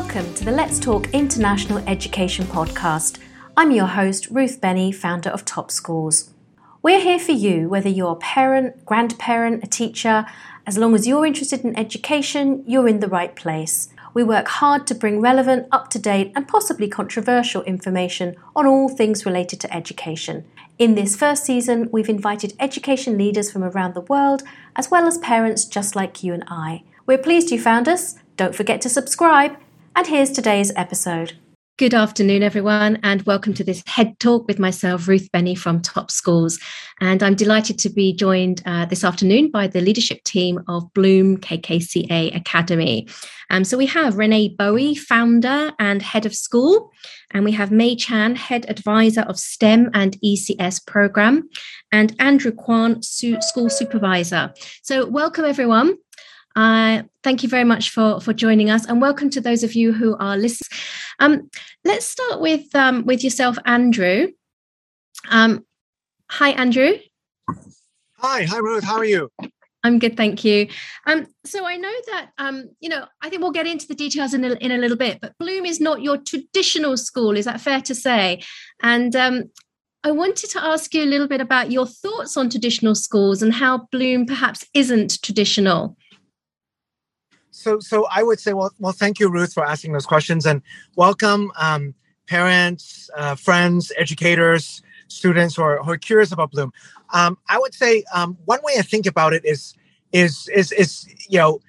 Welcome to the Let's Talk International Education podcast. I'm your host, Ruth Benny, founder of Top Schools. We're here for you, whether you're a parent, grandparent, a teacher, as long as you're interested in education, you're in the right place. We work hard to bring relevant, up to date, and possibly controversial information on all things related to education. In this first season, we've invited education leaders from around the world, as well as parents just like you and I. We're pleased you found us. Don't forget to subscribe. And here's today's episode. Good afternoon, everyone, and welcome to this head talk with myself, Ruth Benny from Top Schools. And I'm delighted to be joined uh, this afternoon by the leadership team of Bloom KKCA Academy. Um, so we have Renee Bowie, founder and head of school, and we have Mei Chan, head advisor of STEM and ECS program, and Andrew Kwan, su- school supervisor. So welcome, everyone. Uh, thank you very much for, for joining us, and welcome to those of you who are listening. Um, let's start with um, with yourself, Andrew. Um, hi, Andrew. Hi, hi, Ruth. How are you? I'm good, thank you. Um, so I know that um, you know, I think we'll get into the details in a, in a little bit, but Bloom is not your traditional school. Is that fair to say? And um, I wanted to ask you a little bit about your thoughts on traditional schools and how Bloom perhaps isn't traditional so so I would say, well, well, thank you, Ruth, for asking those questions, and welcome um, parents, uh, friends, educators, students who are, who are curious about Bloom. Um, I would say um, one way I think about it is is is is you know,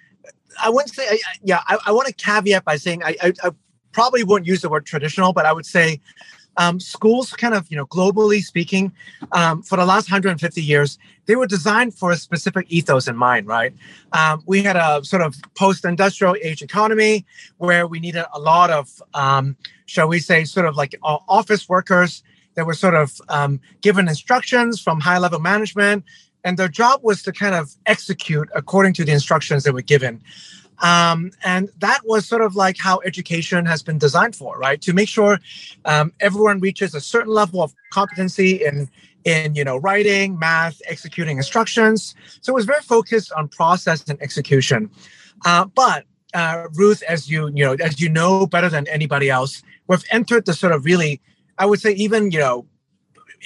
I wouldn't say yeah. I, I want to caveat by saying I, I, I probably wouldn't use the word traditional, but I would say um, schools kind of you know globally speaking um, for the last 150 years they were designed for a specific ethos in mind right? Um, we had a sort of post-industrial age economy where we needed a lot of um, shall we say sort of like uh, office workers that were sort of um, given instructions from high level management and their job was to kind of execute according to the instructions they were given um, and that was sort of like how education has been designed for, right? To make sure um, everyone reaches a certain level of competency in in you know writing, math, executing instructions. So it was very focused on process and execution. Uh, but uh, Ruth, as you you know, as you know better than anybody else, we've entered the sort of really, I would say, even you know,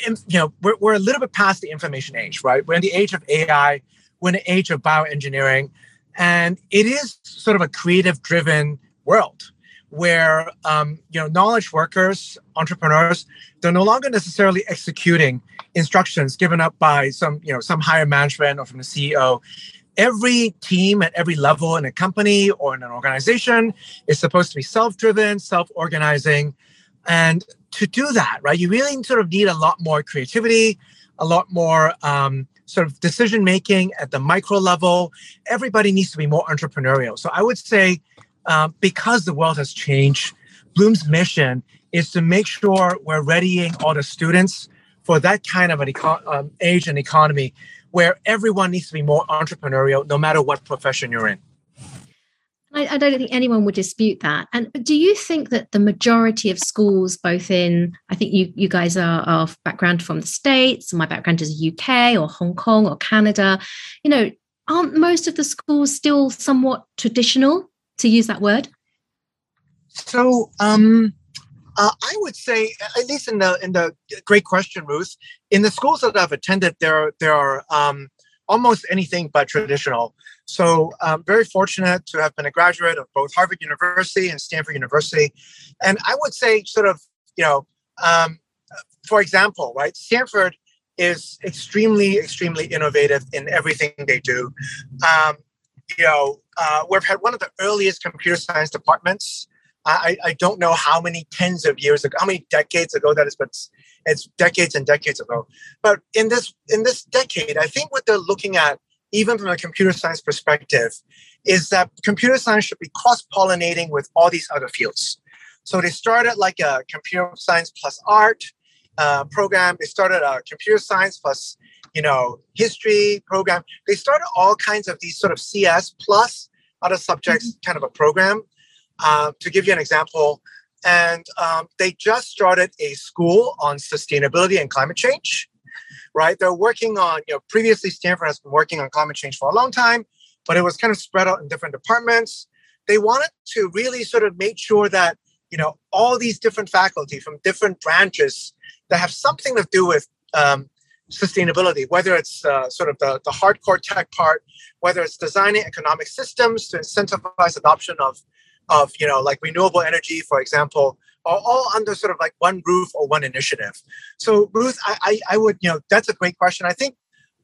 in, you know, we're, we're a little bit past the information age, right? We're in the age of AI. We're in the age of bioengineering. And it is sort of a creative driven world where um, you know knowledge workers entrepreneurs they're no longer necessarily executing instructions given up by some you know some higher management or from the ceo every team at every level in a company or in an organization is supposed to be self-driven self-organizing. And to do that right you really sort of need a lot more creativity a lot more um, sort of decision making at the micro level. Everybody needs to be more entrepreneurial. So I would say, um, because the world has changed, Bloom's mission is to make sure we're readying all the students for that kind of an eco- um, age and economy where everyone needs to be more entrepreneurial, no matter what profession you're in. I, I, don't think anyone would dispute that. And do you think that the majority of schools, both in, I think you you guys are of background from the States, my background is UK or Hong Kong or Canada, you know, aren't most of the schools still somewhat traditional, to use that word? So um uh, I would say, at least in the in the great question, Ruth, in the schools that I've attended, there there are um, almost anything but traditional. So I'm very fortunate to have been a graduate of both Harvard University and Stanford University. And I would say, sort of, you know, um, for example, right, Stanford is extremely, extremely innovative in everything they do. Um, you know, uh, we've had one of the earliest computer science departments. I, I don't know how many tens of years ago, how many decades ago that is, but it's, decades and decades ago. But in this in this decade, I think what they're looking at even from a computer science perspective, is that computer science should be cross pollinating with all these other fields. So they started like a computer science plus art uh, program. They started a computer science plus, you know, history program. They started all kinds of these sort of CS plus other subjects mm-hmm. kind of a program. Uh, to give you an example, and um, they just started a school on sustainability and climate change right? They're working on, you know, previously Stanford has been working on climate change for a long time, but it was kind of spread out in different departments. they wanted to really sort of make sure that you know all these different faculty from different branches that have something to do with um, sustainability, whether it's uh, sort of the, the hardcore tech part, whether it's designing economic systems to incentivize adoption of, of you know, like renewable energy, for example, are all under sort of like one roof or one initiative. So, Ruth, I, I, I would, you know, that's a great question. I think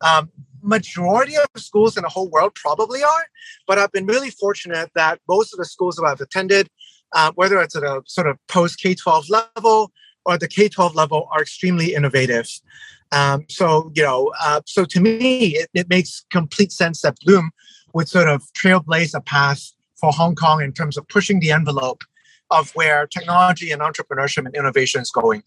um, majority of schools in the whole world probably are, but I've been really fortunate that most of the schools that I've attended, uh, whether it's at a sort of post K 12 level or the K 12 level, are extremely innovative. Um, so, you know, uh, so to me, it, it makes complete sense that Bloom would sort of trailblaze a path for Hong Kong in terms of pushing the envelope of where technology and entrepreneurship and innovation is going.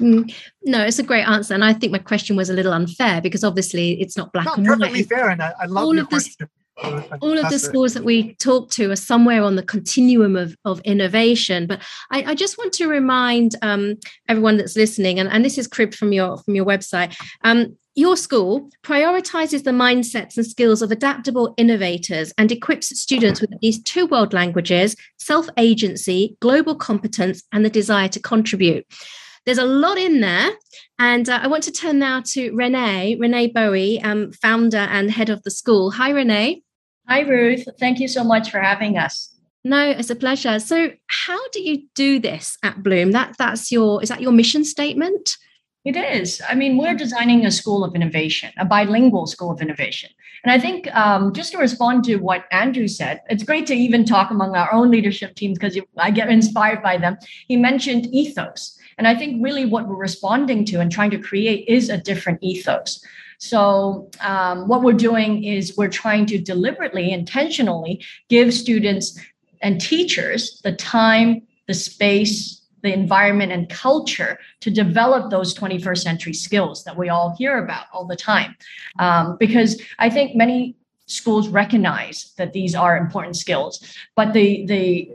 Mm, no, it's a great answer, and I think my question was a little unfair because obviously it's not black not and perfectly white. fair, and I, I love all your of this, question. All of the schools that we talk to are somewhere on the continuum of, of innovation. But I, I just want to remind um, everyone that's listening, and, and this is cribbed from your from your website. Um, your school prioritizes the mindsets and skills of adaptable innovators and equips students with these two world languages, self agency, global competence, and the desire to contribute. There's a lot in there. And uh, I want to turn now to Renee, Renee Bowie, um, founder and head of the school. Hi, Renee. Hi, Ruth. Thank you so much for having us. No, it's a pleasure. So, how do you do this at Bloom? That that's your is that your mission statement? It is. I mean, we're designing a school of innovation, a bilingual school of innovation. And I think um, just to respond to what Andrew said, it's great to even talk among our own leadership teams because I get inspired by them. He mentioned ethos. And I think really what we're responding to and trying to create is a different ethos. So, um, what we're doing is we're trying to deliberately, intentionally give students and teachers the time, the space, the environment and culture to develop those 21st century skills that we all hear about all the time. Um, because I think many schools recognize that these are important skills, but the the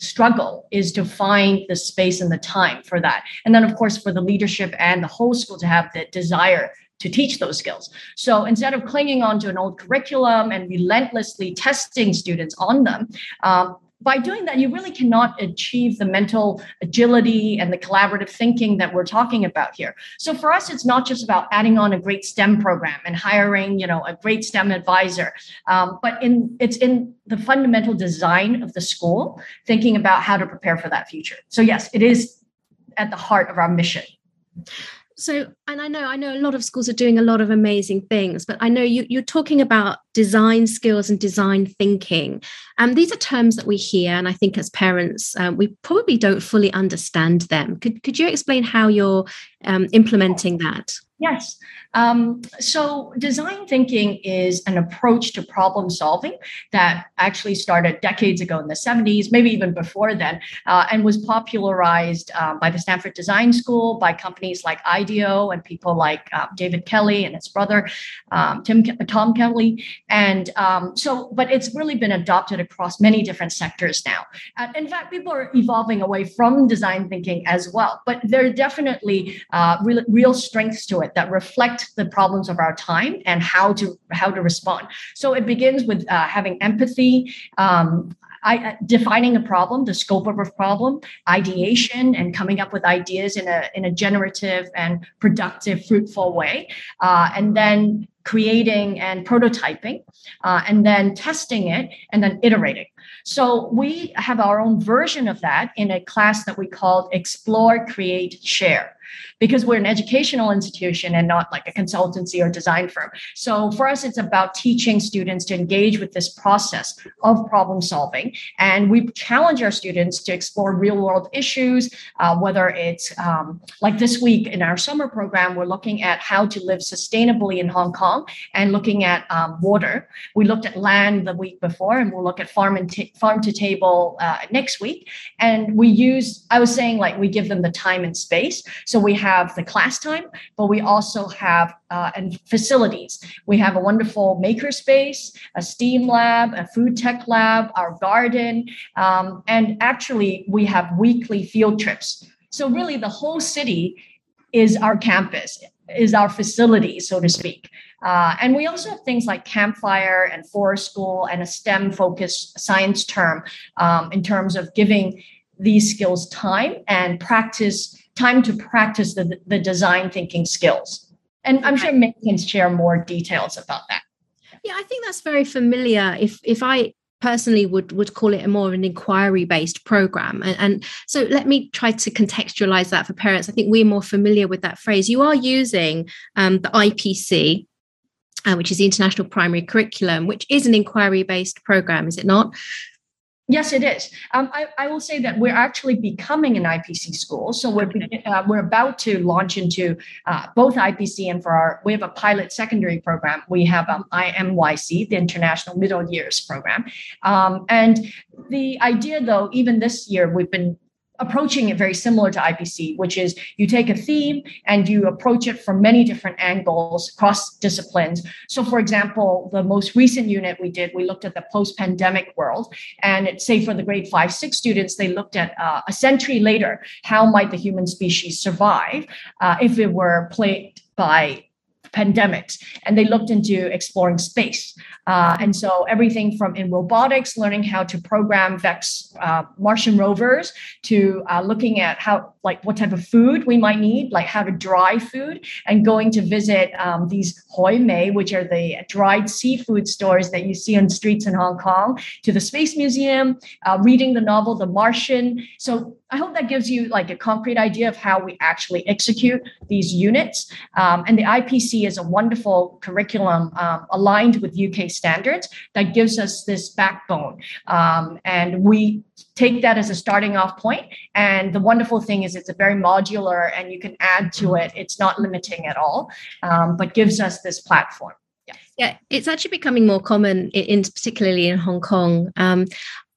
struggle is to find the space and the time for that. And then, of course, for the leadership and the whole school to have the desire to teach those skills. So instead of clinging on to an old curriculum and relentlessly testing students on them, um, by doing that, you really cannot achieve the mental agility and the collaborative thinking that we're talking about here. So for us, it's not just about adding on a great STEM program and hiring, you know, a great STEM advisor, um, but in it's in the fundamental design of the school, thinking about how to prepare for that future. So yes, it is at the heart of our mission so and i know i know a lot of schools are doing a lot of amazing things but i know you, you're talking about design skills and design thinking. And these are terms that we hear and i think as parents um, we probably don't fully understand them. Could, could you explain how you're um, implementing that Yes. Um, so, design thinking is an approach to problem solving that actually started decades ago in the 70s, maybe even before then, uh, and was popularized um, by the Stanford Design School, by companies like IDEO and people like uh, David Kelley and his brother, um, Tim, Tom Kelley. And um, so, but it's really been adopted across many different sectors now. And in fact, people are evolving away from design thinking as well, but there are definitely uh, real strengths to it that reflect the problems of our time and how to how to respond. So it begins with uh, having empathy. Um, I, uh, defining a problem, the scope of a problem, ideation, and coming up with ideas in a in a generative and productive, fruitful way, uh, and then creating and prototyping, uh, and then testing it, and then iterating. So we have our own version of that in a class that we called Explore, Create, Share because we're an educational institution and not like a consultancy or design firm. So for us, it's about teaching students to engage with this process of problem solving. And we challenge our students to explore real world issues, uh, whether it's um, like this week in our summer program, we're looking at how to live sustainably in Hong Kong and looking at um, water. We looked at land the week before, and we'll look at farm and t- farm to table uh, next week. And we use, I was saying, like we give them the time and space. So we have the class time, but we also have uh, and facilities. We have a wonderful makerspace, a STEAM lab, a food tech lab, our garden, um, and actually we have weekly field trips. So really, the whole city is our campus is our facility, so to speak. Uh, and we also have things like campfire and forest school and a STEM focused science term um, in terms of giving these skills time and practice time to practice the, the design thinking skills. And I'm sure May can share more details about that. Yeah, I think that's very familiar. If if I personally would would call it a more of an inquiry based program and, and, so let me try to contextualize that for parents i think we're more familiar with that phrase you are using um, the ipc uh, which is the international primary curriculum which is an inquiry based program is it not Yes, it is. Um, I, I, will say that we're actually becoming an IPC school. So we're uh, we're about to launch into uh, both IPC and for our we have a pilot secondary program. We have um, IMYC, the International Middle Years Program, um, and the idea though, even this year we've been approaching it very similar to IPC, which is you take a theme and you approach it from many different angles across disciplines. So, for example, the most recent unit we did, we looked at the post pandemic world. And it, say for the grade five, six students, they looked at uh, a century later, how might the human species survive uh, if it were plagued by pandemics and they looked into exploring space. Uh, and so everything from in robotics learning how to program vex uh, martian rovers to uh, looking at how like what type of food we might need like how to dry food and going to visit um, these hoi mei which are the dried seafood stores that you see on streets in hong kong to the space museum uh, reading the novel the martian so I hope that gives you like a concrete idea of how we actually execute these units. Um, and the IPC is a wonderful curriculum um, aligned with UK standards that gives us this backbone. Um, and we take that as a starting off. And the wonderful thing is it's a very modular and you can add to it. It's not limiting at all, um, but gives us this platform. Yeah. yeah, it's actually becoming more common, in, particularly in Hong Kong. Um,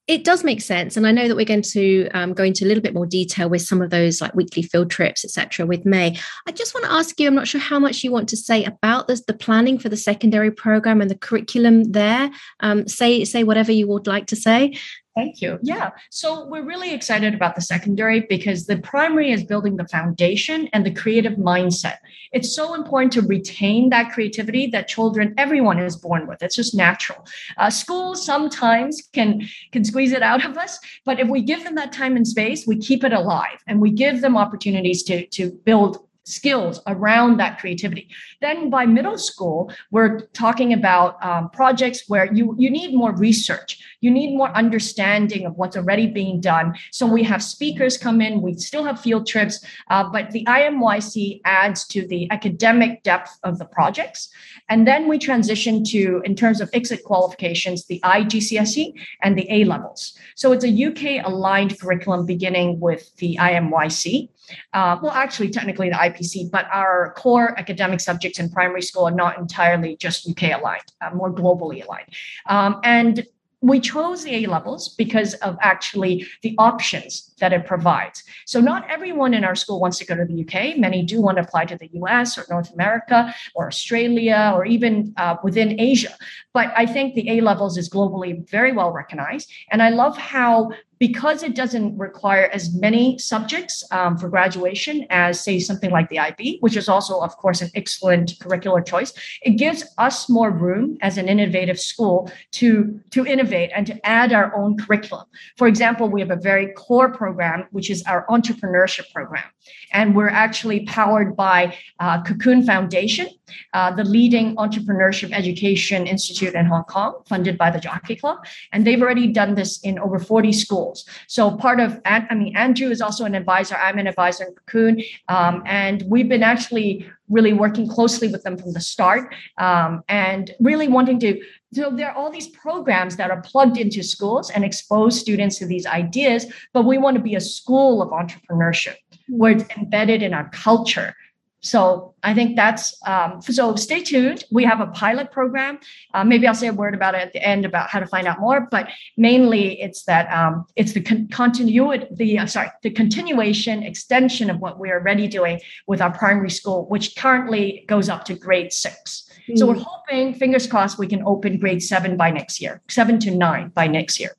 it does make sense and i know that we're going to um, go into a little bit more detail with some of those like weekly field trips etc with may i just want to ask you i'm not sure how much you want to say about this the planning for the secondary program and the curriculum there um, say say whatever you would like to say Thank you. Yeah. So we're really excited about the secondary because the primary is building the foundation and the creative mindset. It's so important to retain that creativity that children, everyone is born with. It's just natural. Uh, schools sometimes can can squeeze it out of us, but if we give them that time and space, we keep it alive and we give them opportunities to to build skills around that creativity. Then by middle school, we're talking about um, projects where you, you need more research. You need more understanding of what's already being done. So we have speakers come in, we still have field trips, uh, but the IMYC adds to the academic depth of the projects. And then we transition to, in terms of exit qualifications, the IGCSE and the A levels. So it's a UK aligned curriculum beginning with the IMYC. Uh, well, actually, technically the IPC, but our core academic subjects in primary school are not entirely just UK aligned, uh, more globally aligned. Um, and we chose the A levels because of actually the options that it provides. So, not everyone in our school wants to go to the UK. Many do want to apply to the US or North America or Australia or even uh, within Asia. But I think the A levels is globally very well recognized. And I love how because it doesn't require as many subjects um, for graduation as, say, something like the IB, which is also, of course, an excellent curricular choice, it gives us more room as an innovative school to, to innovate and to add our own curriculum. For example, we have a very core program, which is our entrepreneurship program. And we're actually powered by uh, Cocoon Foundation, uh, the leading entrepreneurship education institute in Hong Kong, funded by the Jockey Club. And they've already done this in over 40 schools. So part of, I mean, Andrew is also an advisor. I'm an advisor in Cocoon, um, and we've been actually really working closely with them from the start, um, and really wanting to. So there are all these programs that are plugged into schools and expose students to these ideas, but we want to be a school of entrepreneurship where it's embedded in our culture so I think that's um, so. Stay tuned. We have a pilot program. Uh, maybe I'll say a word about it at the end about how to find out more. But mainly, it's that um, it's the con- continuity, the uh, sorry, the continuation, extension of what we are already doing with our primary school, which currently goes up to grade six. Mm. So we're hmm. hoping, fingers crossed, we can open grade seven by next year, seven to nine by next year.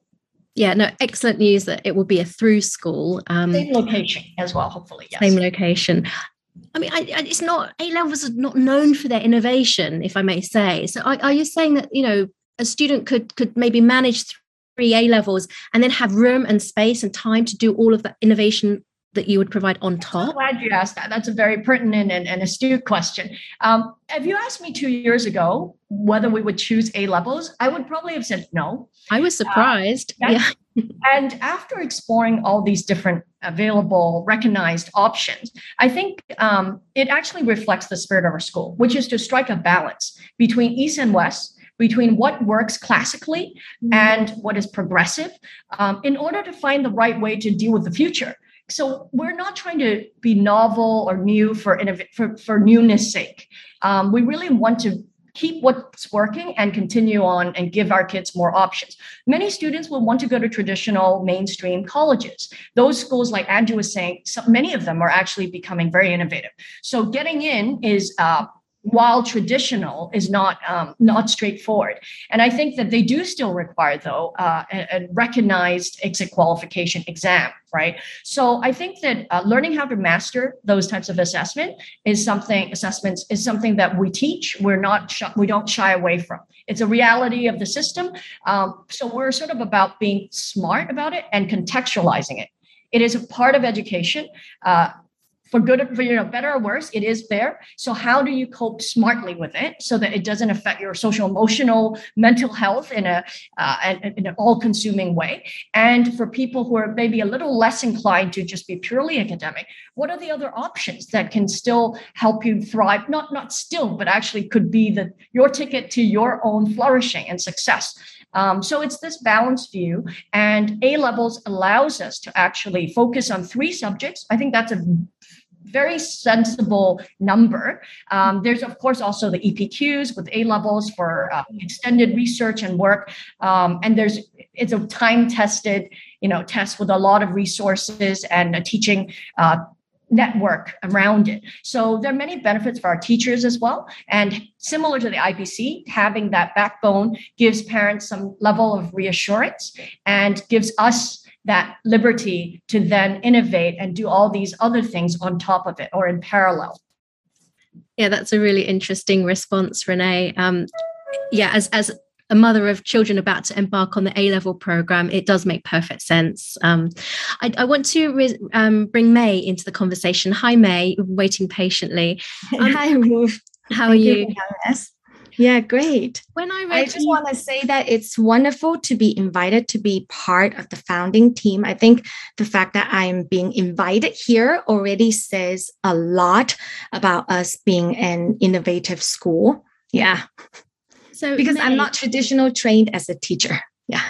Yeah, no, excellent news that it will be a through school. Um, same location as well, hopefully. Yes. Same location I mean, I, I, it's not A levels are not known for their innovation, if I may say. So, are, are you saying that you know a student could could maybe manage three A levels and then have room and space and time to do all of that innovation that you would provide on top? I'm glad you asked that. That's a very pertinent and, and astute question. Um, if you asked me two years ago whether we would choose A levels, I would probably have said no. I was surprised. Uh, yeah. and after exploring all these different available, recognized options, I think um, it actually reflects the spirit of our school, which is to strike a balance between East and West between what works classically mm-hmm. and what is progressive um, in order to find the right way to deal with the future. So we're not trying to be novel or new for innov- for, for newness sake. Um, we really want to keep what's working and continue on and give our kids more options. Many students will want to go to traditional mainstream colleges. Those schools, like Andrew was saying, so many of them are actually becoming very innovative. So getting in is uh, while traditional is not um, not straightforward. And i think that they do still require though uh, a, a, recognized exit qualification exam right? So i think that uh, learning how to master those types of assessment is something assessments is something that we teach. We're not sh- we don't shy away from. It's a reality of the system. Um, so we're sort of about being smart about it and contextualizing it. It is a part of education uh, for good for you know better or worse it is there. So how do you cope smartly with it so that it doesn't affect your social emotional mental health in a uh, in an all consuming way? And for people who are maybe a little less inclined to just be purely academic what are the other options that can still help you thrive? Not not still but actually could be the your ticket to your own flourishing and success. Um, so it's this balanced view, and A levels allows us to actually focus on three subjects. I think that's a very sensible number. Um, there's, of course, also the EPQs with A levels for uh, extended research and work. Um, and there's it's a time tested, you know, test with a lot of resources and a teaching uh, network around it. So there are many benefits for our teachers as well. And similar to the IPC, having that backbone gives parents some level of reassurance and gives us that liberty to then innovate and do all these other things on top of it or in parallel. Yeah, that's a really interesting response, Renee. Um, yeah, as as a mother of children about to embark on the A level program, it does make perfect sense. Um, I, I, want to re- um, bring May into the conversation. Hi, May, waiting patiently. Um, Hi, Ruth. How Thank are you? you yeah, great. When I read, I just want to say that it's wonderful to be invited to be part of the founding team. I think the fact that I'm being invited here already says a lot about us being an innovative school. Yeah. So because May, I'm not traditional trained as a teacher. Yeah.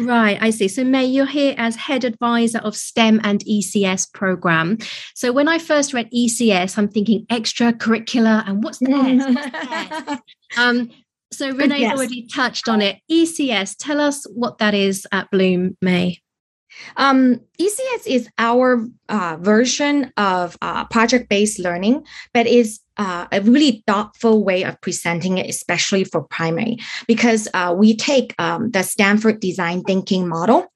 Right, I see. So, May, you're here as head advisor of STEM and ECS program. So, when I first read ECS, I'm thinking extracurricular, and what's the um, so, Renee's already touched on it. ECS, tell us what that is at Bloom, May. Um, ECS is our uh, version of uh, project based learning, but is uh, a really thoughtful way of presenting it, especially for primary, because uh, we take um, the Stanford design thinking model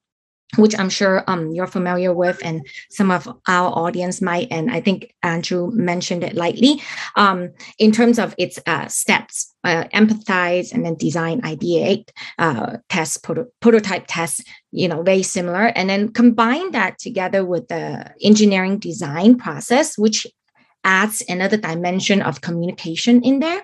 which I'm sure um, you're familiar with, and some of our audience might. And I think Andrew mentioned it lightly um, in terms of its uh, steps uh, empathize and then design, ideate, uh, test, proto- prototype test, you know, very similar. And then combine that together with the engineering design process, which adds another dimension of communication in there.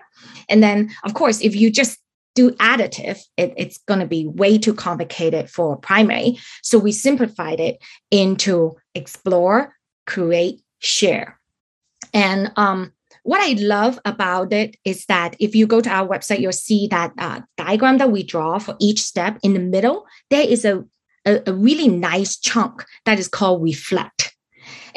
And then, of course, if you just do additive, it, it's going to be way too complicated for primary. So we simplified it into explore, create, share. And um, what I love about it is that if you go to our website, you'll see that uh, diagram that we draw for each step. In the middle, there is a, a, a really nice chunk that is called reflect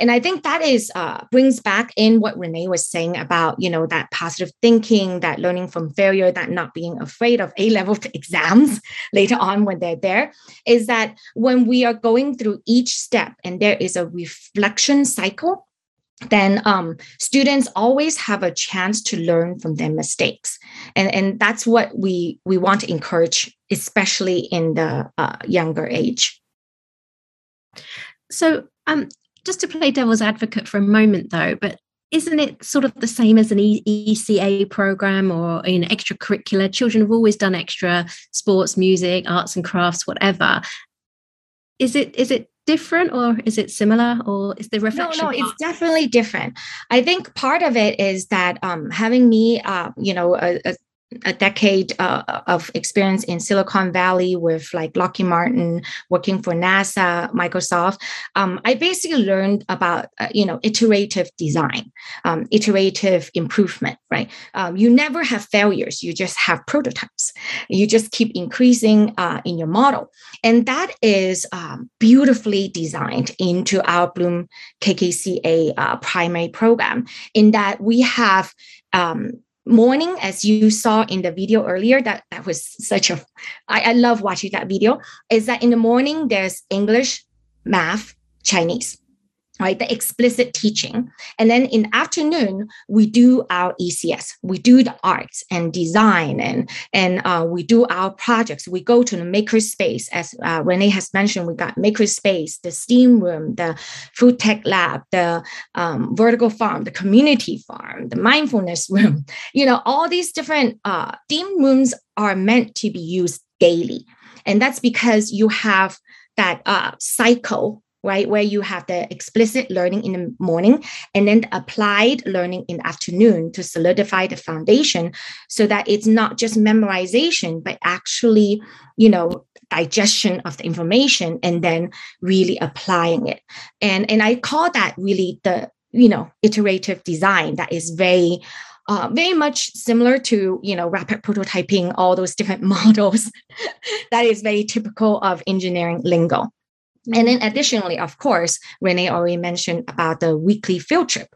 and i think that is uh, brings back in what renee was saying about you know that positive thinking that learning from failure that not being afraid of a level exams later on when they're there is that when we are going through each step and there is a reflection cycle then um, students always have a chance to learn from their mistakes. And, and that's what we we want to encourage especially in the uh, younger age. So um, just to play devil's advocate for a moment though but isn't it sort of the same as an ECA program or in extracurricular? Children have always done extra sports, music, arts and crafts, whatever. Is it is it different or is it similar or is the reflection? No, no, it's definitely different. I think part of it is that um, having me, uh, you know, a, a a decade uh, of experience in Silicon Valley with like Lockheed Martin, working for NASA, Microsoft. Um, I basically learned about uh, you know iterative design, um, iterative improvement. Right? Um, you never have failures. You just have prototypes. You just keep increasing uh, in your model, and that is um, beautifully designed into our Bloom KKCA uh, primary program. In that we have um, morning as you saw in the video earlier that that was such a I, I love watching that video is that in the morning there's english math chinese right the explicit teaching. And then in afternoon we do our ecs we do the arts and design and and uh, we do our projects. We go to the maker space as uh, renee has mentioned we got maker space the steam room the food tech lab the um, vertical farm the community farm the mindfulness room. You know all these different uh, theme rooms are meant to be used daily. And that's because you have that uh, cycle right? Where you have the explicit learning in the morning and then the applied learning in the afternoon to solidify the foundation so that it's not just memorization, but actually, you know, digestion of the information and then really applying it. And, and I call that really the, you know, iterative design that is very uh, very much similar to you know rapid prototyping all those different models that is very typical of engineering lingo and then additionally, of course, Renee already mentioned about the weekly field trip.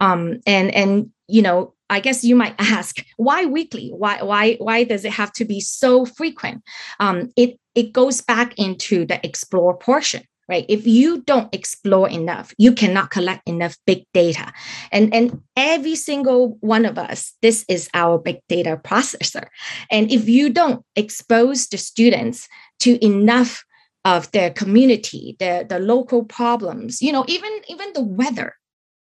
Um, and and you know, I guess you might ask, why weekly? Why why why does it have to be so frequent? Um, it it goes back into the explore portion. Right. If you don't explore enough, you cannot collect enough big data. And, and every single one of us, this is our big data processor. And if you don't expose the students to enough of their community, the, the local problems, you know, even, even the weather.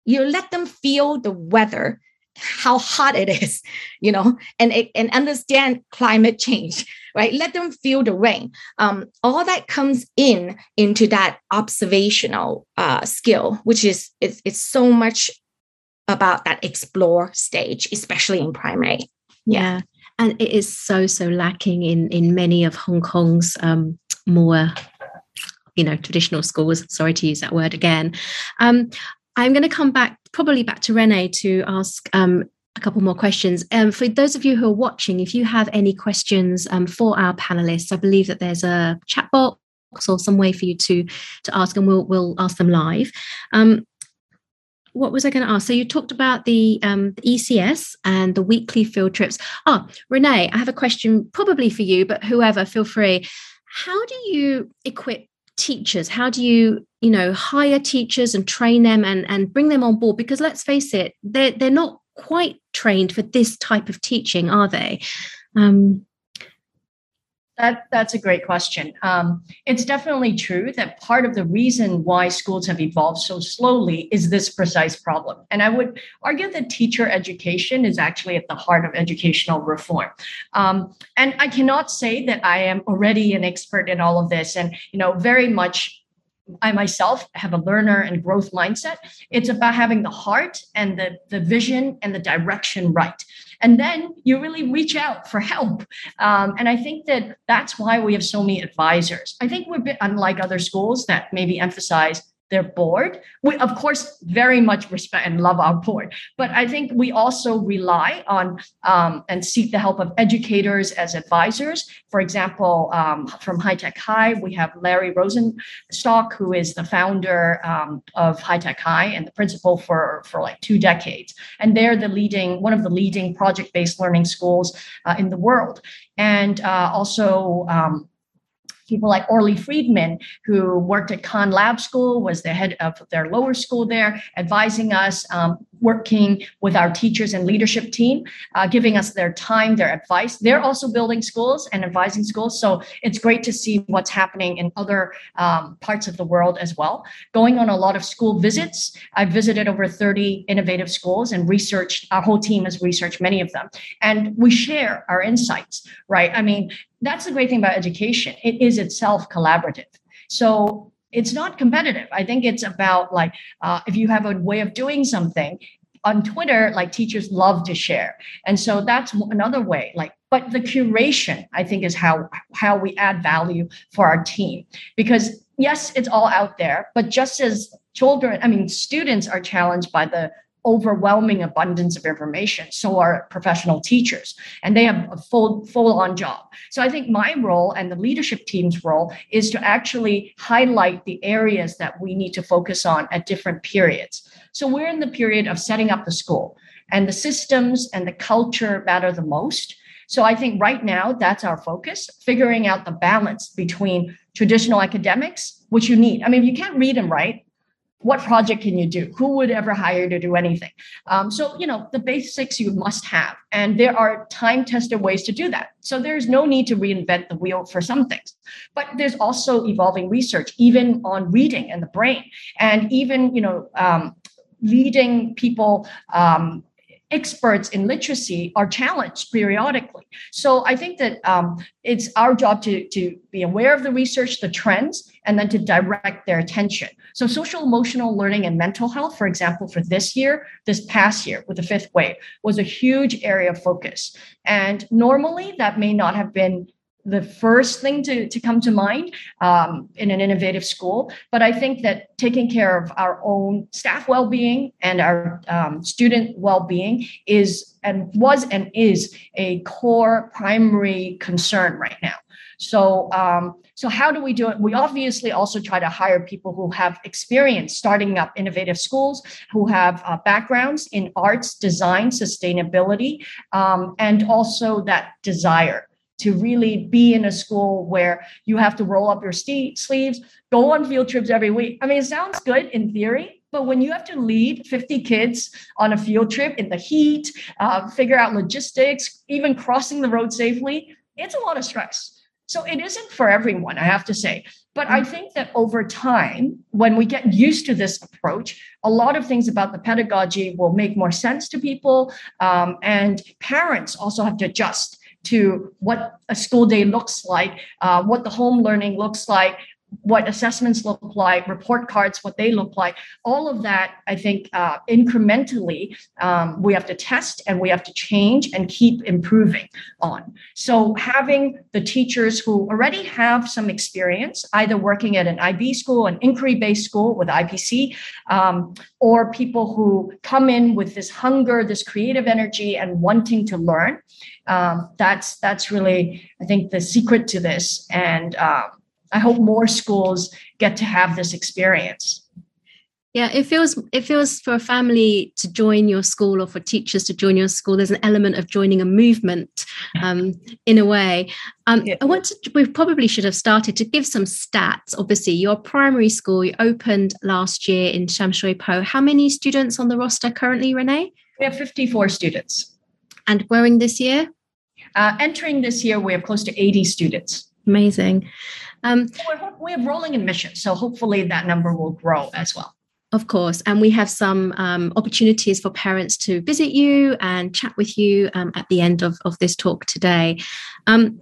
You let them feel the weather, how hot it is, you know, and, and understand climate change, right? Let them feel the rain. Um, all that comes in into that observational uh, skill, which is it's, it's so much about that explore stage, especially in primary. Yeah. yeah. And it is so, so lacking in, in many of Hong Kong's um, more you know traditional schools sorry to use that word again um, i'm going to come back probably back to renee to ask um, a couple more questions um, for those of you who are watching if you have any questions um, for our panelists i believe that there's a chat box or some way for you to to ask and we'll we'll ask them live um, what was I going to ask? So you talked about the, um, the ECS and the weekly field trips. Ah, Renee, I have a question probably for you, but whoever, feel free how do you equip teachers? How do you you know hire teachers and train them and and bring them on board? Because let's face it they're they're not quite trained for this type of teaching are they? Um that, that's a great question. Um, it's definitely true that part of the reason why schools have evolved so slowly is this precise problem. And I would argue that teacher education is actually at the heart of educational reform. Um, and I cannot say that I am already an expert in all of this and, you know, very much I myself have a learner and growth mindset. It's about having the heart and the, the vision and the direction right. And then you really reach out for help. Um, and I think that that's why we have so many advisors. I think we're a bit unlike other schools that maybe emphasize their board. We, of course, very much respect and love our board, but I think we also rely on um, and seek the help of educators as advisors. For example, um, from High Tech High, we have Larry Rosenstock, who is the founder um, of High Tech High and the principal for, for like two decades. And they're the leading, one of the leading project based learning schools uh, in the world. And uh, also, um, people like Orly Friedman, who worked at Khan Lab School, was the head of their lower school there, advising us, um, working with our teachers and leadership team, uh, giving us their time, their advice. They're also building schools and advising schools. So it's great to see what's happening in other um, parts of the world as well. Going on a lot of school visits. I've visited over 30 innovative schools and researched, our whole team has researched many of them. And we share our insights, right? I mean, that's the great thing about education. It is itself collaborative. So it's not competitive. I think it's about like uh, if you have a way of doing something on Twitter, like teachers love to share, and so that's another way. Like, but the curation, I think, is how how we add value for our team because yes, it's all out there, but just as children, I mean, students are challenged by the overwhelming abundance of information. So are professional teachers and they have a full full on job. So i think my role and the leadership team's role is to actually highlight the areas that we need to focus on at different periods. So we're in the period of setting up the school and the systems and the culture matter the most. So i think right now that's our focus figuring out the balance between traditional academics which you need. I mean if you can't read and write what project can you do? Who would ever hire to do anything? Um, so you know the basics you must have. And there are time tested ways to do that. So there's no need to reinvent the wheel for some things. But there's also evolving research even on reading and the brain. And even you know um, leading people um, experts in literacy are challenged periodically. So I think that um, it's our job to, to be aware of the research, the trends, and then to direct their attention. So social emotional learning and mental health, for example, for this year, this past year with the fifth wave, was a huge area of focus. And normally that may not have been the first thing to, to come to mind um, in an innovative school. But I think that taking care of our own staff well-being and our um, student well-being is and was and is a core primary concern right now. So, um, so how do we do it? We obviously also try to hire people who have experience starting up innovative schools, who have uh, backgrounds in arts, design, sustainability, um, and also that desire to really be in a school where you have to roll up your sleeves, go on field trips every week. I mean, it sounds good in theory, but when you have to lead 50 kids on a field trip in the heat, uh, figure out logistics, even crossing the road safely, it's a lot of stress. So it isn't for everyone, I have to say. But I think that over time, when we get used to this approach, a lot of things about the pedagogy will make more sense to people. Um, and parents also have to adjust to what a school day looks like, uh, what the home learning looks like, what assessments look like, report cards, what they look like. All of that, I think, uh, incrementally, um, we have to test and we have to change and keep improving on. So, having the teachers who already have some experience, either working at an IB school, an inquiry based school with IPC, um, or people who come in with this hunger, this creative energy, and wanting to learn. Um, that's that's really, I think, the secret to this. And um, I hope more schools get to have this experience. Yeah, it feels it feels for a family to join your school or for teachers to join your school. There's an element of joining a movement, um, in a way. Um, yeah. I want to. We probably should have started to give some stats. Obviously, your primary school you opened last year in Sham Shui Po. How many students on the roster currently, Renee? We have 54 students. And growing this year? Uh, entering this year, we have close to 80 students. Amazing. Um, we're, we're rolling admissions, so hopefully that number will grow as well. Of course. And we have some um, opportunities for parents to visit you and chat with you um, at the end of, of this talk today. Um,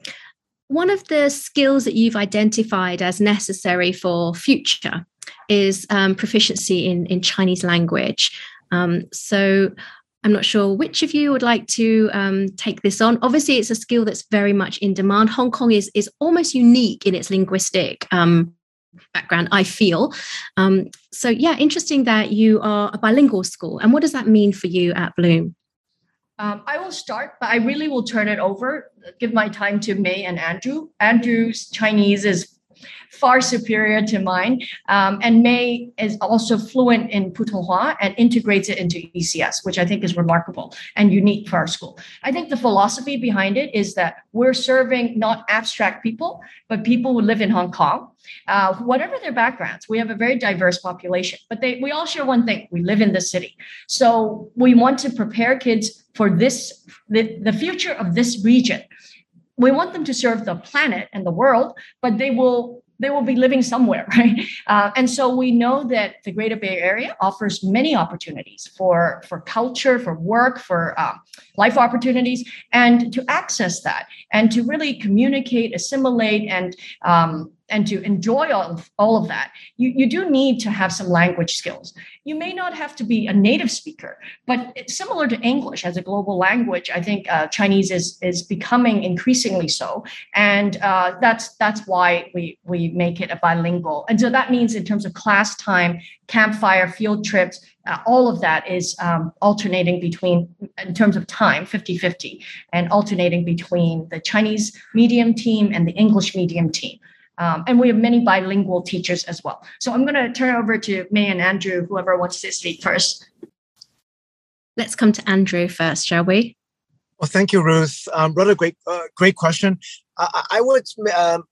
one of the skills that you've identified as necessary for future is um, proficiency in, in Chinese language. Um, so I'm not sure which of you would like to um, take this on. Obviously, it's a skill that's very much in demand. Hong Kong is is almost unique in its linguistic um, background. I feel um, so. Yeah, interesting that you are a bilingual school. And what does that mean for you at Bloom? Um, I will start, but I really will turn it over. Give my time to May and Andrew. Andrew's Chinese is far superior to mine. Um, and May is also fluent in Putonghua and integrates it into ECS, which I think is remarkable and unique for our school. I think the philosophy behind it is that we're serving not abstract people, but people who live in Hong Kong. Uh, whatever their backgrounds, we have a very diverse population, but they, we all share one thing: we live in the city. So we want to prepare kids for this, the, the future of this region we want them to serve the planet and the world, but they will they will be living somewhere, right? Uh, and so we know that the Greater Bay Area offers many opportunities for for culture, for work, for um, life opportunities, and to access that and to really communicate, assimilate, and um, and to enjoy all of, all of that, you, you do need to have some language skills. You may not have to be a native speaker, but similar to English as a global language, I think uh, Chinese is, is becoming increasingly so. And uh, that's, that's why we, we make it a bilingual. And so that means in terms of class time, campfire, field trips, uh, all of that is um, alternating between, in terms of time, 50 50, and alternating between the Chinese medium team and the English medium team. Um, and we have many bilingual teachers as well. So I'm going to turn over to May and Andrew, whoever wants to speak first. Let's come to Andrew first, shall we? Well, thank you, Ruth. Um, rather great, uh, great question. I, I would, um,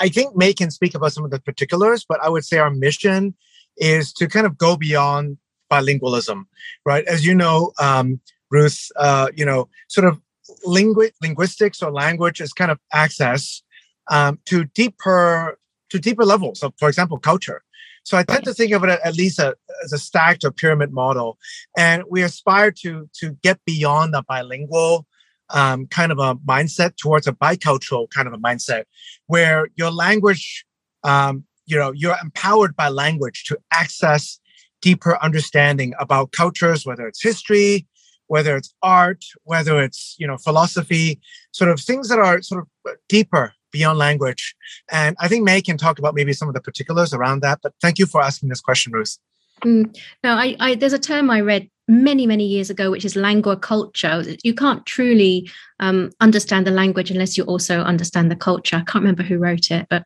I think May can speak about some of the particulars, but I would say our mission is to kind of go beyond bilingualism, right? As you know, um, Ruth, uh, you know, sort of lingu- linguistics or language is kind of access um, to deeper to deeper levels of, for example, culture. So I tend to think of it at least a, as a stacked or pyramid model, and we aspire to to get beyond the bilingual um, kind of a mindset towards a bicultural kind of a mindset, where your language, um, you know, you're empowered by language to access deeper understanding about cultures, whether it's history, whether it's art, whether it's you know philosophy, sort of things that are sort of deeper beyond language. And I think May can talk about maybe some of the particulars around that. But thank you for asking this question, Ruth. Mm, no, I, I, there's a term I read many, many years ago, which is lingua culture. You can't truly um, understand the language unless you also understand the culture. I can't remember who wrote it, but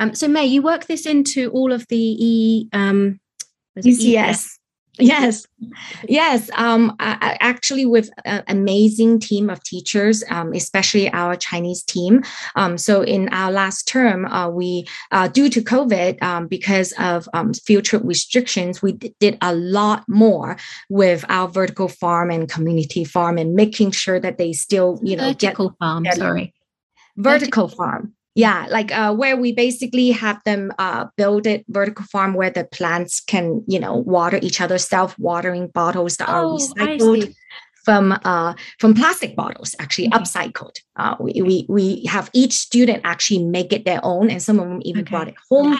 um, so May, you work this into all of the E um, ECS Yes, yes. Um, I, actually, with an amazing team of teachers, um, especially our Chinese team. Um, so in our last term, uh, we uh, due to COVID, um, because of um, field trip restrictions, we d- did a lot more with our vertical farm and community farm, and making sure that they still, you know, vertical get, farm. Get, sorry, vertical, vertical farm yeah like uh, where we basically have them uh, build it vertical farm where the plants can you know water each other self-watering bottles that oh, are recycled from uh, from plastic bottles actually okay. upcycled uh, we, we we have each student actually make it their own and some of them even okay. brought it home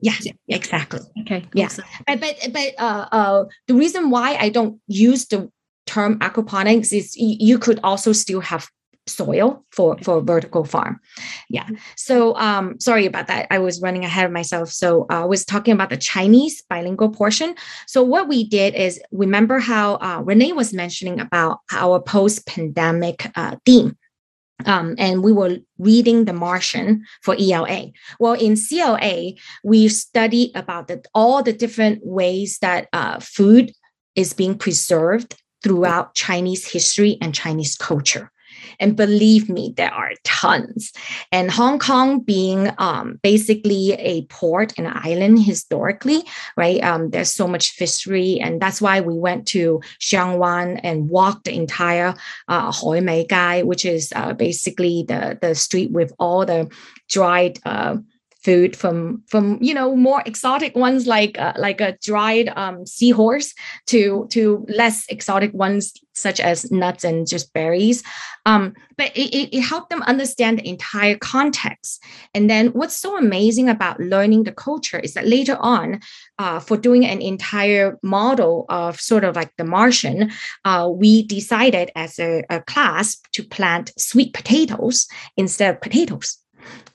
yeah, yeah, exactly. Okay, yeah. But but but uh, uh, the reason why I don't use the term aquaponics is you could also still have soil for for vertical farm. Yeah. Mm-hmm. so um sorry about that. I was running ahead of myself. So uh, i was talking about the chinese bilingual portion. So what we did is remember how uh, renee was mentioning about our post-pandemic uh, theme. Um, and we were reading The Martian for ELA. Well, in CLA, we studied about the, all the different ways that uh, food is being preserved throughout Chinese history and Chinese culture. And believe me, there are tons. And Hong Kong being um, basically a port and an island historically, right? Um, there's so much fishery. And that's why we went to Sheung Wan and walked the entire uh, Hoi Mei Gai, which is uh, basically the, the street with all the dried uh, food from from you know more exotic ones like uh, like a dried um, seahorse to to less exotic ones such as nuts and just berries. Um, but it, it helped them understand the entire context. And then what's so amazing about learning the culture is that later on uh, for doing an entire model of sort of like the martian uh, we decided as a, a class to plant sweet potatoes instead of potatoes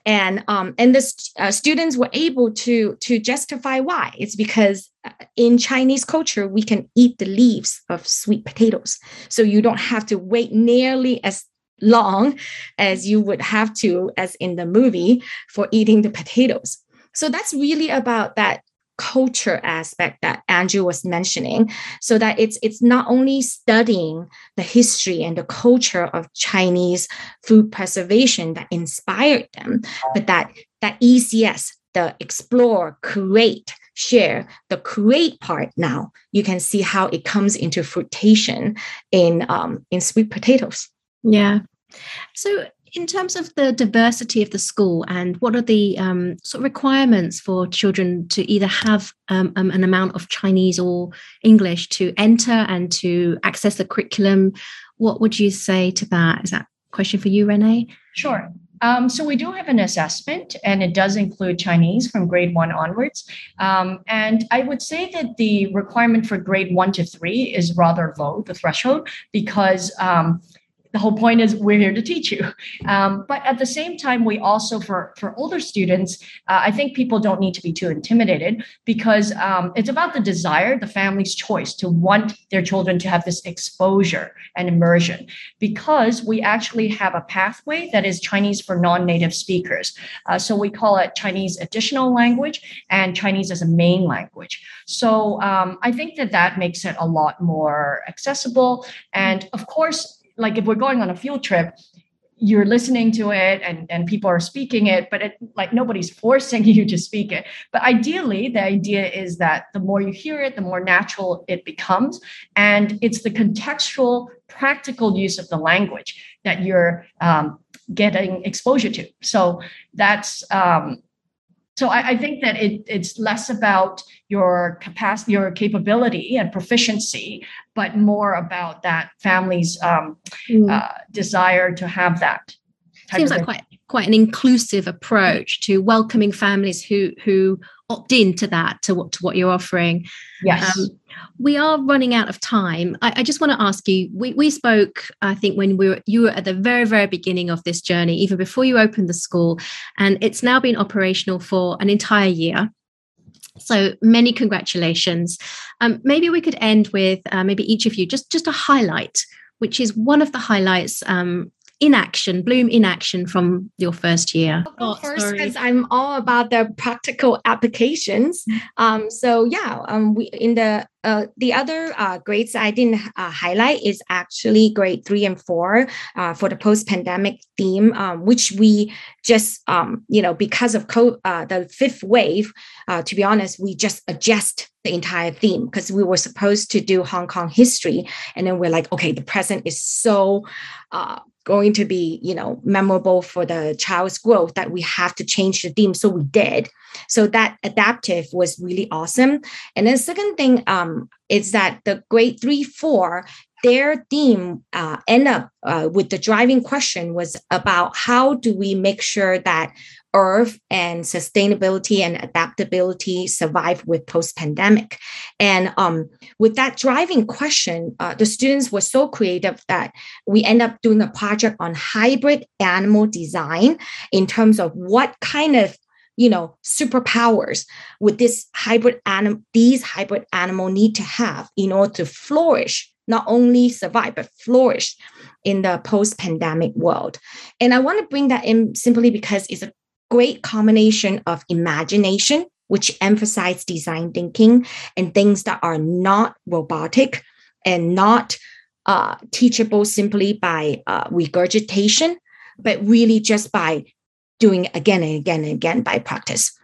and um, and the uh, students were able to to justify why it's because uh, in chinese culture we can eat the leaves of sweet potatoes so you don't have to wait nearly as long as you would have to, as in the movie, for eating the potatoes. So that's really about that culture aspect that Andrew was mentioning so that it's it's not only studying the history and the culture of Chinese food preservation that inspired them but that that ECS the explore create share the create part now. You can see how it comes into fruition in um, in sweet potatoes. Yeah. So in terms of the diversity of the school and what are the um, sort of requirements for children to either have um, um, an amount of Chinese or English to enter and to access the curriculum, what would you say to that? Is that question for you, Renee? Sure. Um, so we do have an assessment, and it does include Chinese from grade one onwards. Um, and I would say that the requirement for grade one to three is rather low, the threshold, because um, the whole point is we're here to teach you. Um, but at the same time we also for for older students uh, i think people don't need to be too intimidated because um, it's about the desire the family's choice to want their children to have this exposure and immersion because we actually have a pathway that is chinese for non-native speakers. Uh, so we call it chinese additional language and chinese as a main language. So um, i think that that makes it a lot more accessible. And of course like if we're going on a field trip you're listening to it and, and people are speaking it but it like nobody's forcing you to speak it. But ideally the idea is that the more you hear it the more natural it becomes. And it's the contextual practical use of the language that you're um, getting exposure to. So that's um, so I, I, think that it, it's less about your capacity, your capability and proficiency, but more about that family's um, mm. uh, desire to have that. Seems like quite quite an inclusive approach to welcoming families who who opt into that to what to what you're offering. Yes. Um, we are running out of time. I, I, just want to ask you. We we spoke, I think, when we were you were at the very very beginning of this journey, even before you opened the school, and it's now been operational for an entire year. So many congratulations. Um, maybe we could end with uh, maybe each of you just just a highlight, which is one of the highlights um, in action, Bloom in action from your first year? Oh, first, because I'm all about the practical applications. Um, so yeah, um, we in the uh, the other uh, grades I didn't uh, highlight is actually grade three and four uh, for the post-pandemic theme, um, which we just, um, you know, because of co- uh, the fifth wave, uh, to be honest, we just adjust the entire theme because we were supposed to do Hong Kong history, and then we're like, okay, the present is so going to be you know memorable for the child's growth that we have to change the theme. So we did. So that adaptive was really awesome. And then second thing um, is that the grade three four their theme uh, end up uh, with the driving question was about how do we make sure that earth and sustainability and adaptability survive with post-pandemic. And um, with that driving question uh, the students were so creative that we end up doing a project on hybrid animal design in terms of what kind of you know superpowers would this hybrid animal these hybrid animal need to have in order to flourish not only survive but flourish in the post-pandemic world. And i want to bring that in simply because it's a great combination of imagination, which emphasize design thinking and things that are not robotic and not uh, teachable simply by uh, regurgitation, but really just by doing again and again and again by practice.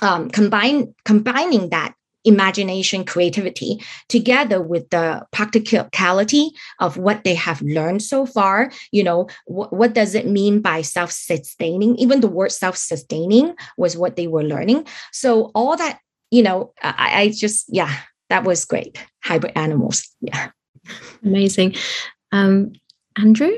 Um, combine, combining that imagination, creativity, together with the practicality of what they have learned so far. You know, wh- what does it mean by self sustaining? Even the word self sustaining was what they were learning. So, all that, you know, I, I just, yeah, that was great. Hybrid animals. Yeah. Amazing. Um, Andrew?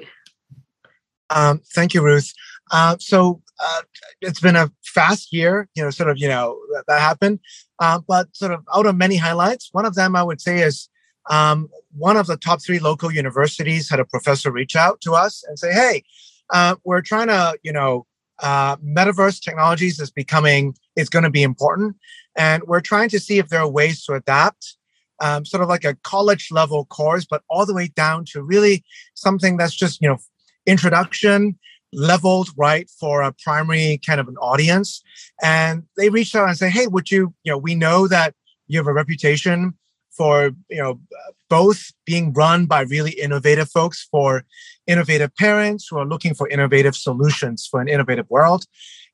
Um, thank you, Ruth. Uh, so uh, it's been a fast year, you know, sort of, you know, that, that happened. Uh, but sort of out of many highlights, one of them I would say is um, one of the top three local universities had a professor reach out to us and say, "Hey, uh, we're trying to, you know, uh, metaverse technologies is becoming is going to be important, and we're trying to see if there are ways to adapt." Um, sort of like a college level course, but all the way down to really something that's just you know introduction leveled right for a primary kind of an audience. And they reached out and say, hey, would you, you know, we know that you have a reputation for, you know, both being run by really innovative folks for innovative parents who are looking for innovative solutions for an innovative world.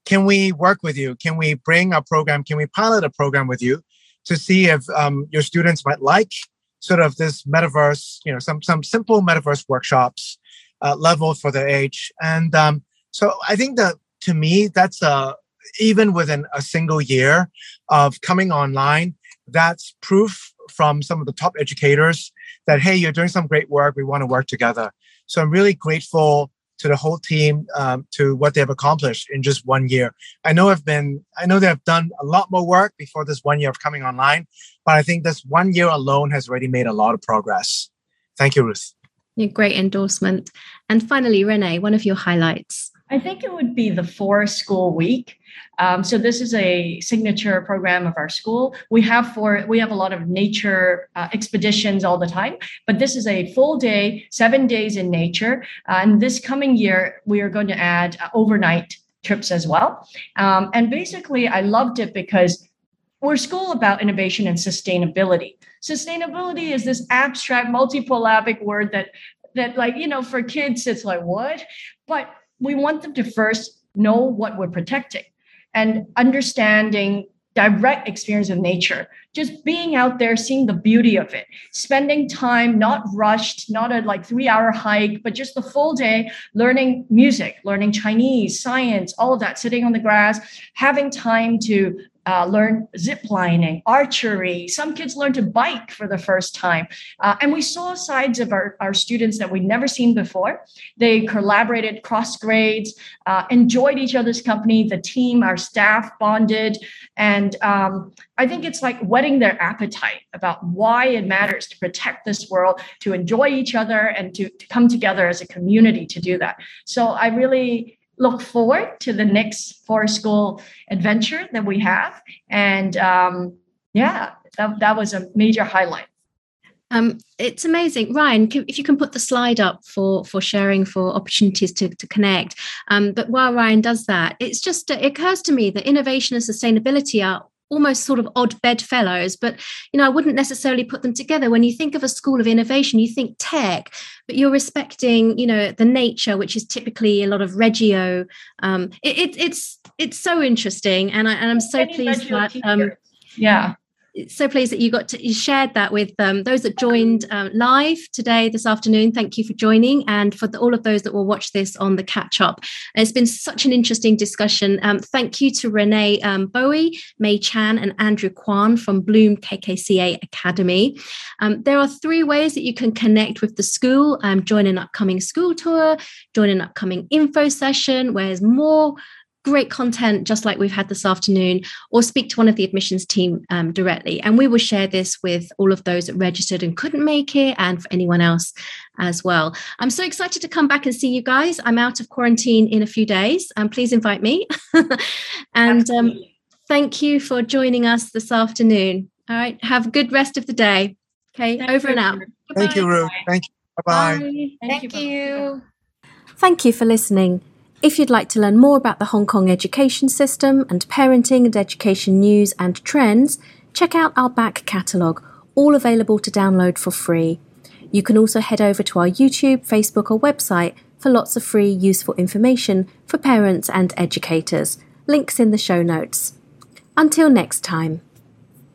Can we work with you? Can we bring a program? Can we pilot a program with you to see if um, your students might like sort of this metaverse, you know, some some simple metaverse workshops uh, level for their age. And um, so I think that to me, that's uh, even within a single year of coming online, that's proof from some of the top educators that, hey, you're doing some great work. We want to work together. So I'm really grateful to the whole team um, to what they have accomplished in just one year. I know I've been, I know they have done a lot more work before this one year of coming online, but I think this one year alone has already made a lot of progress. Thank you, Ruth. Great endorsement. And finally, Renee, one of your highlights. I think it would be the four school week. Um, so this is a signature program of our school. We have for we have a lot of nature uh, expeditions all the time, but this is a full day, seven days in nature. Uh, and this coming year, we are going to add uh, overnight trips as well. Um, and basically, I loved it because we're school about innovation and sustainability. Sustainability is this abstract, multisyllabic word that that like you know for kids it's like what, but we want them to first know what we're protecting and understanding direct experience of nature. Just being out there seeing the beauty of it spending time not rushed not a like three hour hike but just the full day learning music learning chinese science all of that sitting on the grass having time to uh, learn zip lining, archery. Some kids learn to bike for the first time. Uh, and we saw sides of our, our students that we'd never seen before. They collaborated cross grades, uh, enjoyed each other's company, the team, our staff bonded. And um, I think it's like whetting their appetite about why it matters to protect this world, to enjoy each other, and to, to come together as a community to do that. So I really look forward to the next for school adventure that we have. And um, yeah, that, that was a major highlight. Um, it's amazing, Ryan. If you can put the slide up for for sharing for opportunities to to connect. Um, but while Ryan does that, it's just it occurs to me that innovation and sustainability are almost sort of odd bedfellows but you know i wouldn't necessarily put them together. When you think of a school of innovation you think tech but you're respecting you know the nature which is typically a lot of regio um, it, it, it's it's so interesting and, I, and i'm so pleased that um, yeah so pleased that you got to you shared that with um, those that joined um, live today this afternoon. Thank you for joining and for the, all of those that will watch this on the catch up. It's been such an interesting discussion. Um, thank you to renee um, bowie may chan and andrew kwan from bloom kkca academy. Um, there are three ways that you can connect with the school. Um, join an upcoming school tour join an upcoming info session where there's more great content just like we've had this afternoon or speak to one of the admissions team um, directly. And we will share this with all of those that registered and couldn't make it and for anyone else as well. I'm so excited to come back and see you guys. I'm out of quarantine in a few days and um, please invite me. And um, thank you for joining us this afternoon. All right have a good rest of the day. Okay thank over you. and out. Thank you ruth thank you. Bye-bye. Bye. thank, thank you thank you for listening if you'd like to learn more about the Hong Kong education system and parenting and education news and trends, check out our back catalogue, all available to download for free. You can also head over to our YouTube, Facebook, or website for lots of free, useful information for parents and educators. Links in the show notes. Until next time.